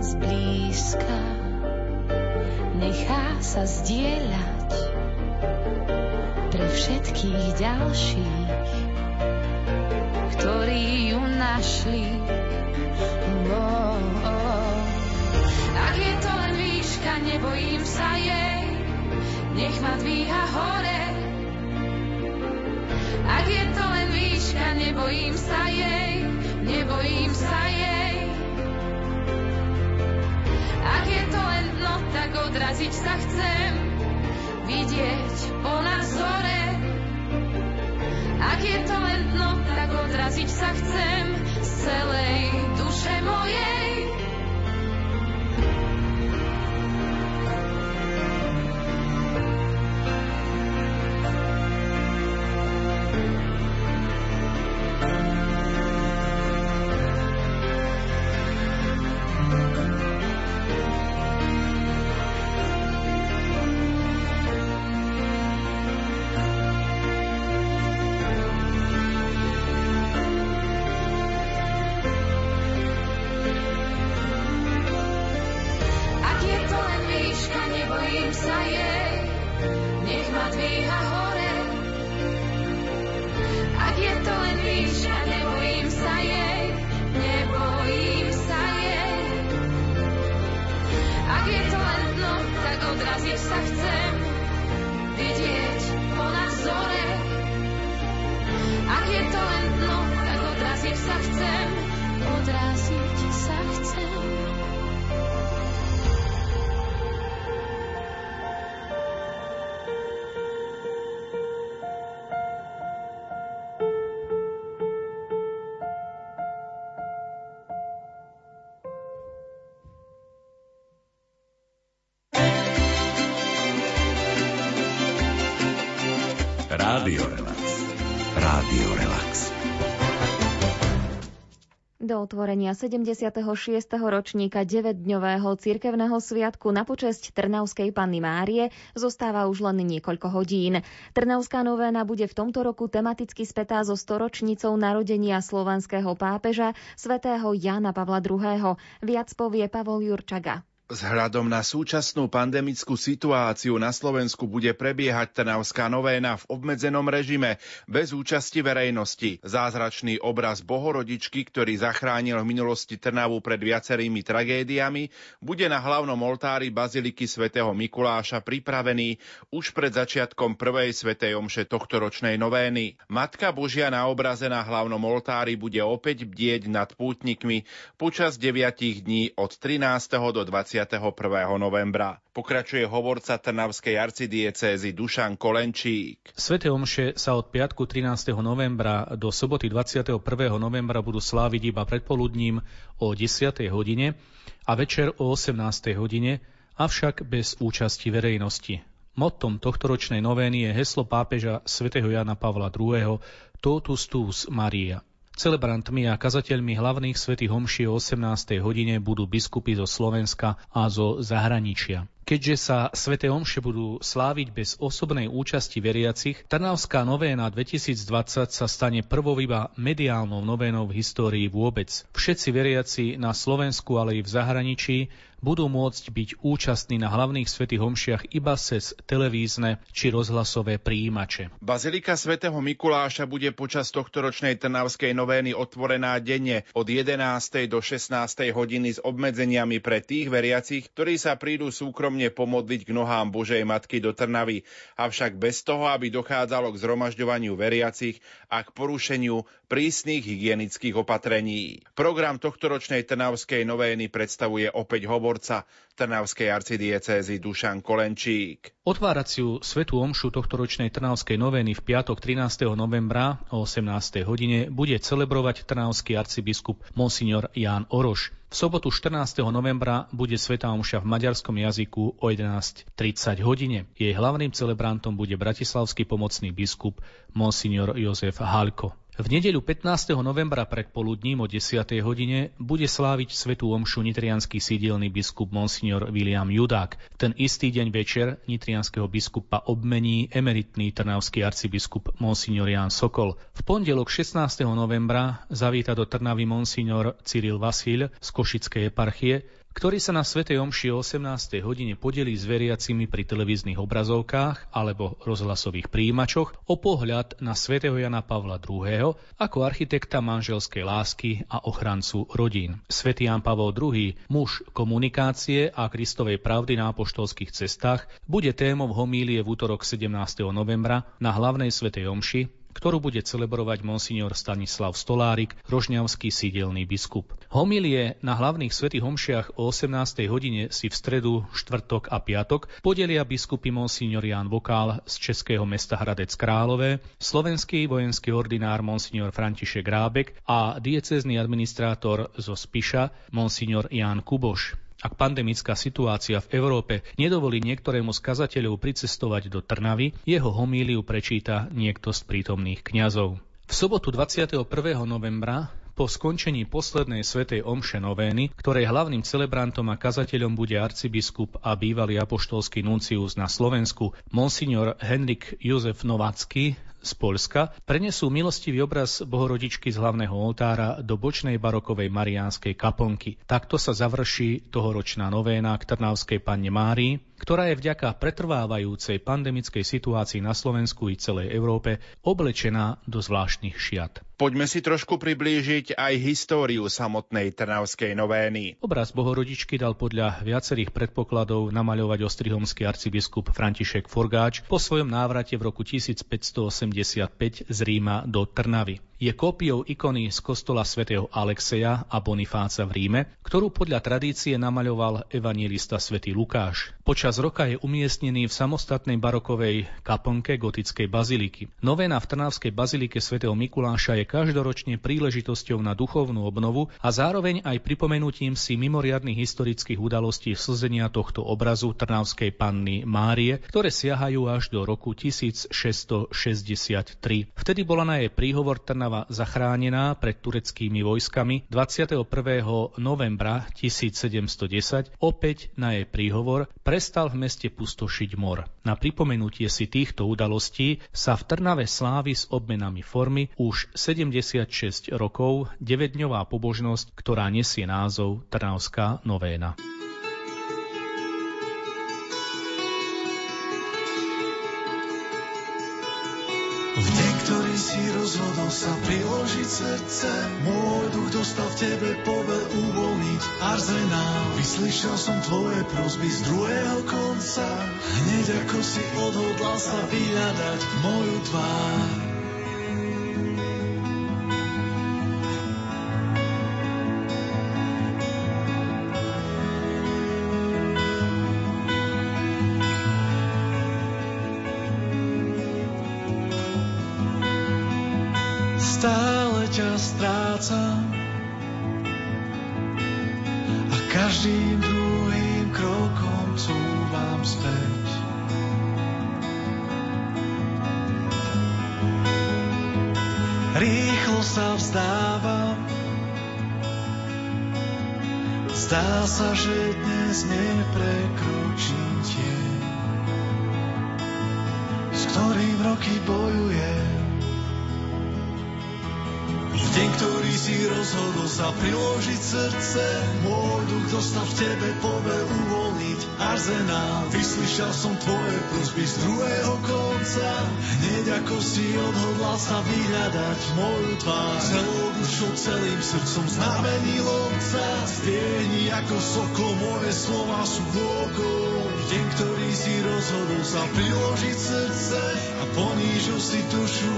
zblízka nechá sa zdieľať pre všetkých ďalších, ktorí ju našli. Oh, oh. Ak je to len výška, nebojím sa jej, nech ma dvíha hore. Ak je to len výška, nebojím sa jej, nebojím sa jej. Tak odraziť sa chcem, vidieť po názore. Ak je to len dno, tak odraziť sa chcem z celej duše mojej. Do otvorenia 76. ročníka 9-dňového cirkevného sviatku na počesť Trnavskej Panny Márie zostáva už len niekoľko hodín. Trnavská novéna bude v tomto roku tematicky spätá so storočnicou narodenia slovanského pápeža svätého Jana Pavla II. Viac povie Pavol Jurčaga. Vzhľadom na súčasnú pandemickú situáciu na Slovensku bude prebiehať Trnavská novéna v obmedzenom režime, bez účasti verejnosti. Zázračný obraz Bohorodičky, ktorý zachránil v minulosti Trnavu pred viacerými tragédiami, bude na hlavnom oltári Baziliky svätého Mikuláša pripravený už pred začiatkom prvej svätej omše tohtoročnej novény. Matka Božia na obraze na hlavnom oltári bude opäť bdieť nad pútnikmi počas 9 dní od 13. do 20 21. novembra. Pokračuje hovorca Trnavskej arcidiecézy Dušan Kolenčík. Svete omše sa od piatku 13. novembra do soboty 21. novembra budú sláviť iba predpoludním o 10. hodine a večer o 18. hodine, avšak bez účasti verejnosti. Mottom tohtoročnej novény je heslo pápeža svätého Jana Pavla II. Totus tus Maria. Celebrantmi a kazateľmi hlavných svetých homší o 18. hodine budú biskupy zo Slovenska a zo zahraničia. Keďže sa Svete Omše budú sláviť bez osobnej účasti veriacich, Trnavská novéna 2020 sa stane prvou iba mediálnou novénou v histórii vôbec. Všetci veriaci na Slovensku, ale i v zahraničí budú môcť byť účastní na hlavných svätých homšiach iba cez televízne či rozhlasové príjimače. Bazilika svätého Mikuláša bude počas tohto ročnej Trnavskej novény otvorená denne od 11. do 16. hodiny s obmedzeniami pre tých veriacich, ktorí sa prídu súkromne pomodliť k nohám Božej Matky do Trnavy, avšak bez toho, aby dochádzalo k zhromažďovaniu veriacich a k porušeniu prísnych hygienických opatrení. Program tohtoročnej Trnavskej novény predstavuje opäť hovorca Trnavskej arcidiecézy Dušan Kolenčík. Otváraciu svetú omšu tohtoročnej Trnavskej novény v piatok 13. novembra o 18. hodine bude celebrovať trnavský arcibiskup Monsignor Ján Oroš. V sobotu 14. novembra bude Sveta Omša v maďarskom jazyku o 11.30 hodine. Jej hlavným celebrantom bude bratislavský pomocný biskup Monsignor Jozef Halko. V nedeľu 15. novembra predpoludním o 10. hodine bude sláviť svetú omšu nitrianský sídelný biskup Monsignor William Judák. Ten istý deň večer nitrianského biskupa obmení emeritný trnavský arcibiskup Monsignor Jan Sokol. V pondelok 16. novembra zavíta do Trnavy Monsignor Cyril Vasil z Košickej eparchie, ktorý sa na Svetej Omši o 18. hodine podelí s veriacimi pri televíznych obrazovkách alebo rozhlasových príjimačoch o pohľad na svätého Jana Pavla II. ako architekta manželskej lásky a ochrancu rodín. Svetý Jan Pavel II, muž komunikácie a Kristovej pravdy na apoštolských cestách, bude témou homílie v útorok 17. novembra na hlavnej Svetej Omši ktorú bude celebrovať monsignor Stanislav Stolárik, rožňavský sídelný biskup. Homilie na hlavných svetých homšiach o 18. hodine si v stredu, štvrtok a piatok podelia biskupy monsignor Jan Vokál z českého mesta Hradec Králové, slovenský vojenský ordinár monsignor František Rábek a diecézny administrátor zo Spiša monsignor Jan Kuboš. Ak pandemická situácia v Európe nedovolí niektorému z kazateľov pricestovať do Trnavy, jeho homíliu prečíta niekto z prítomných kňazov. V sobotu 21. novembra po skončení poslednej svetej omše novény, ktorej hlavným celebrantom a kazateľom bude arcibiskup a bývalý apoštolský nuncius na Slovensku, monsignor Henrik Jozef Novacký, z Polska prenesú milostivý obraz Bohorodičky z hlavného oltára do bočnej barokovej mariánskej kaplnky. Takto sa završí tohoročná novéna k Trnavskej panne Márii, ktorá je vďaka pretrvávajúcej pandemickej situácii na Slovensku i celej Európe oblečená do zvláštnych šiat. Poďme si trošku priblížiť aj históriu samotnej Trnavskej novény. Obraz Bohorodičky dal podľa viacerých predpokladov namaľovať ostrihomský arcibiskup František Forgáč po svojom návrate v roku 1585 z Ríma do Trnavy je kópiou ikony z kostola svätého Alexeja a Bonifáca v Ríme, ktorú podľa tradície namaľoval evangelista svätý Lukáš. Počas roka je umiestnený v samostatnej barokovej kaplnke gotickej baziliky. Novéna v Trnavskej bazilike svätého Mikuláša je každoročne príležitosťou na duchovnú obnovu a zároveň aj pripomenutím si mimoriadných historických udalostí slzenia tohto obrazu Trnavskej panny Márie, ktoré siahajú až do roku 1663. Vtedy bola na jej príhovor Trnav Trnava zachránená pred tureckými vojskami 21. novembra 1710 opäť na jej príhovor prestal v meste pustošiť mor. Na pripomenutie si týchto udalostí sa v Trnave slávi s obmenami formy už 76 rokov 9-dňová pobožnosť, ktorá nesie názov Trnavská novéna. Si rozhodol sa priložiť srdce, môj duch dostal v tebe povel uvoľniť arzenál. Vyslyšal som tvoje prosby z druhého konca, hneď ako si odhodlal sa vyhľadať moju tvár. Strácam a každým druhým krokom cúvam späť. Rýchlo sa vzdávam, zdá sa, že dnes neprekročím tieň, s ktorým roky bojujem. Deň, ktorý si rozhodol sa priložiť srdce, môj duch dostal v tebe povel uvoľniť arzenál. Vyslyšal som tvoje prosby z druhého konca, hneď ako si odhodlal sa vyhľadať moju tvár. Celou dušou, celým srdcom znamení lovca, stiehni ako soko, moje slova sú vôkou. Deň, ktorý si rozhodol sa priložiť srdce a ponížil si dušu,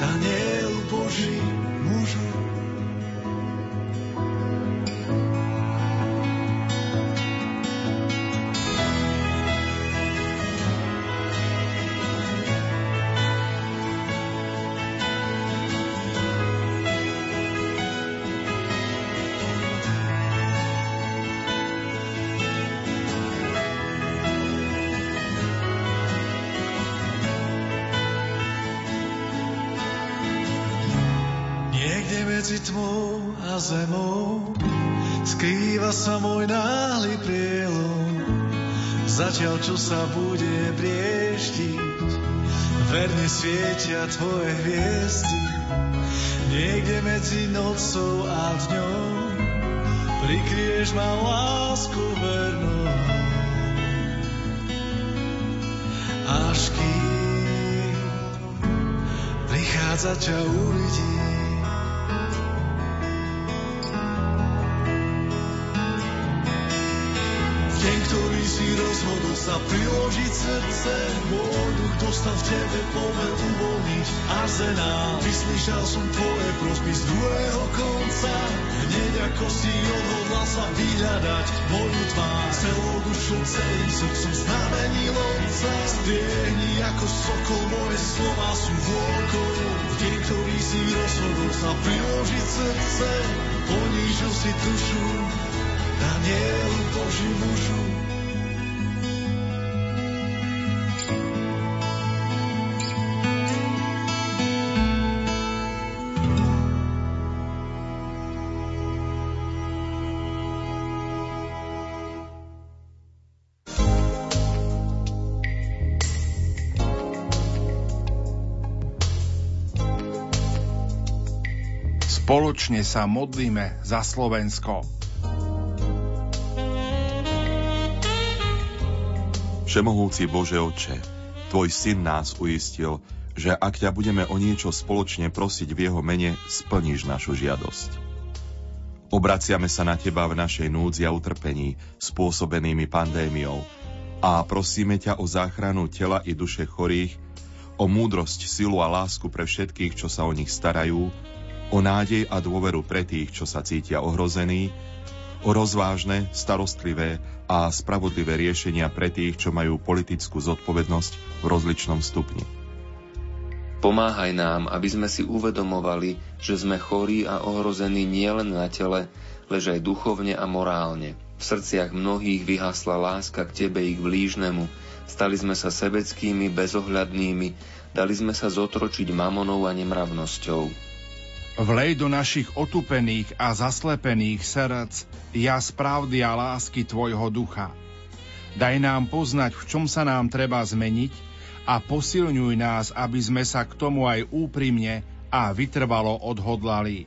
Daniel Boží mužu. Medzi tmou a zemou skrýva sa môj náhly prielom. Zatiaľ, čo sa bude brieštiť, verne svietia tvoje hviezdy. Niekde medzi nocou a dňou prikrieš ma lásku vernou. Až kým prichádza ťa uvidím. Si rozhodol sa priložiť srdce, môj duch dostal v tebe povel uvoľniť arzenál. Vyslyšal som tvoje prosby z druhého konca, hneď ako si odhodlal sa vyhľadať moju tvár. Celou dušou, celým srdcom znamením Otca. Striehni ako sokol, moje slova sú vôľkou. Deň, ktorý si rozhodol sa priložiť srdce, ponížil si dušu, Danielu Boží mužu. Spoločne sa modlíme za Slovensko. Všemohúci Bože Oče, Tvoj syn nás uistil, že ak ťa budeme o niečo spoločne prosiť v jeho mene, splníš našu žiadosť. Obraciame sa na Teba v našej núdzi a utrpení, spôsobenými pandémiou, a prosíme ťa o záchranu tela i duše chorých, o múdrosť, silu a lásku pre všetkých, čo sa o nich starajú, o nádej a dôveru pre tých, čo sa cítia ohrození, o rozvážne, starostlivé a spravodlivé riešenia pre tých, čo majú politickú zodpovednosť v rozličnom stupni. Pomáhaj nám, aby sme si uvedomovali, že sme chorí a ohrození nielen na tele, lež aj duchovne a morálne. V srdciach mnohých vyhasla láska k Tebe i k blížnemu, stali sme sa sebeckými, bezohľadnými, dali sme sa zotročiť mamonou a nemravnosťou. Vlej do našich otupených a zaslepených srdc jas pravdy a lásky Tvojho ducha. Daj nám poznať, v čom sa nám treba zmeniť a posilňuj nás, aby sme sa k tomu aj úprimne a vytrvalo odhodlali.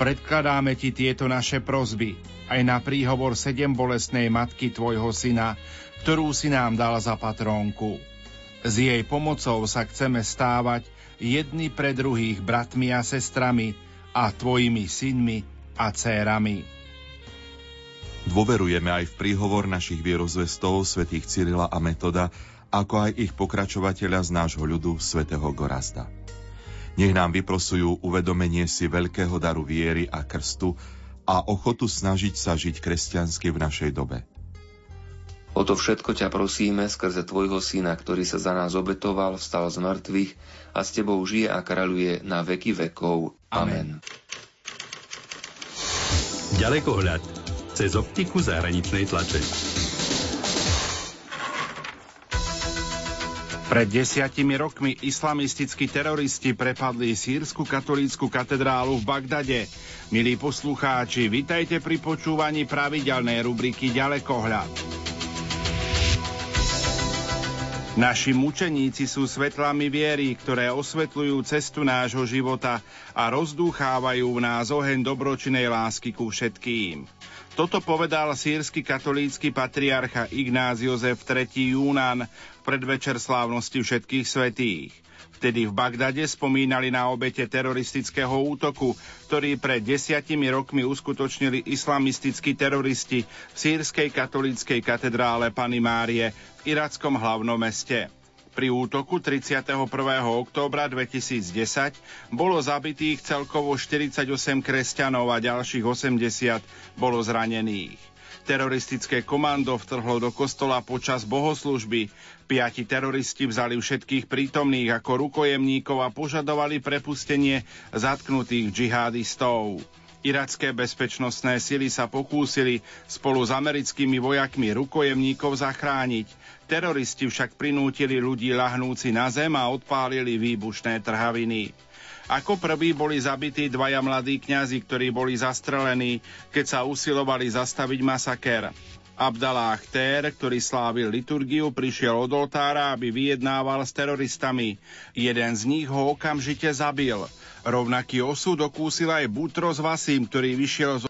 Predkladáme Ti tieto naše prozby aj na príhovor sedem bolestnej matky Tvojho syna, ktorú si nám dal za patrónku. S jej pomocou sa chceme stávať jedni pre druhých bratmi a sestrami a tvojimi synmi a cérami. Dôverujeme aj v príhovor našich vierozvestov svätých Cyrila a Metoda, ako aj ich pokračovateľa z nášho ľudu svätého Gorazda. Nech nám vyprosujú uvedomenie si veľkého daru viery a krstu a ochotu snažiť sa žiť kresťansky v našej dobe. O to všetko ťa prosíme skrze Tvojho Syna, ktorý sa za nás obetoval, vstal z mŕtvych a s Tebou žije a kráľuje na veky vekov. Amen. Ďalekohľad cez optiku zahraničnej tlače. Pred desiatimi rokmi islamistickí teroristi prepadli sírsku katolícku katedrálu v Bagdade. Milí poslucháči, vitajte pri počúvaní pravidelnej rubriky Ďalekohľad. Naši mučeníci sú svetlami viery, ktoré osvetľujú cestu nášho života a rozdúchávajú v nás oheň dobročinej lásky ku všetkým. Toto povedal sírsky katolícky patriarcha Ignác Jozef III. Júnan v predvečer slávnosti všetkých svetých. Vtedy v Bagdade spomínali na obete teroristického útoku, ktorý pred desiatimi rokmi uskutočnili islamistickí teroristi v sírskej katolíckej katedrále Pany Márie v irackom hlavnom meste. Pri útoku 31. októbra 2010 bolo zabitých celkovo 48 kresťanov a ďalších 80 bolo zranených. Teroristické komando vtrhlo do kostola počas bohoslužby. Piati teroristi vzali všetkých prítomných ako rukojemníkov a požadovali prepustenie zatknutých džihadistov. Iracké bezpečnostné sily sa pokúsili spolu s americkými vojakmi rukojemníkov zachrániť. Teroristi však prinútili ľudí lahnúci na zem a odpálili výbušné trhaviny. Ako prví boli zabití dvaja mladí kňazi, ktorí boli zastrelení, keď sa usilovali zastaviť masaker. Abdallah Tér, ktorý slávil liturgiu, prišiel od oltára, aby vyjednával s teroristami. Jeden z nich ho okamžite zabil. Rovnaký osud okúsil aj Butros Vasim, ktorý vyšiel z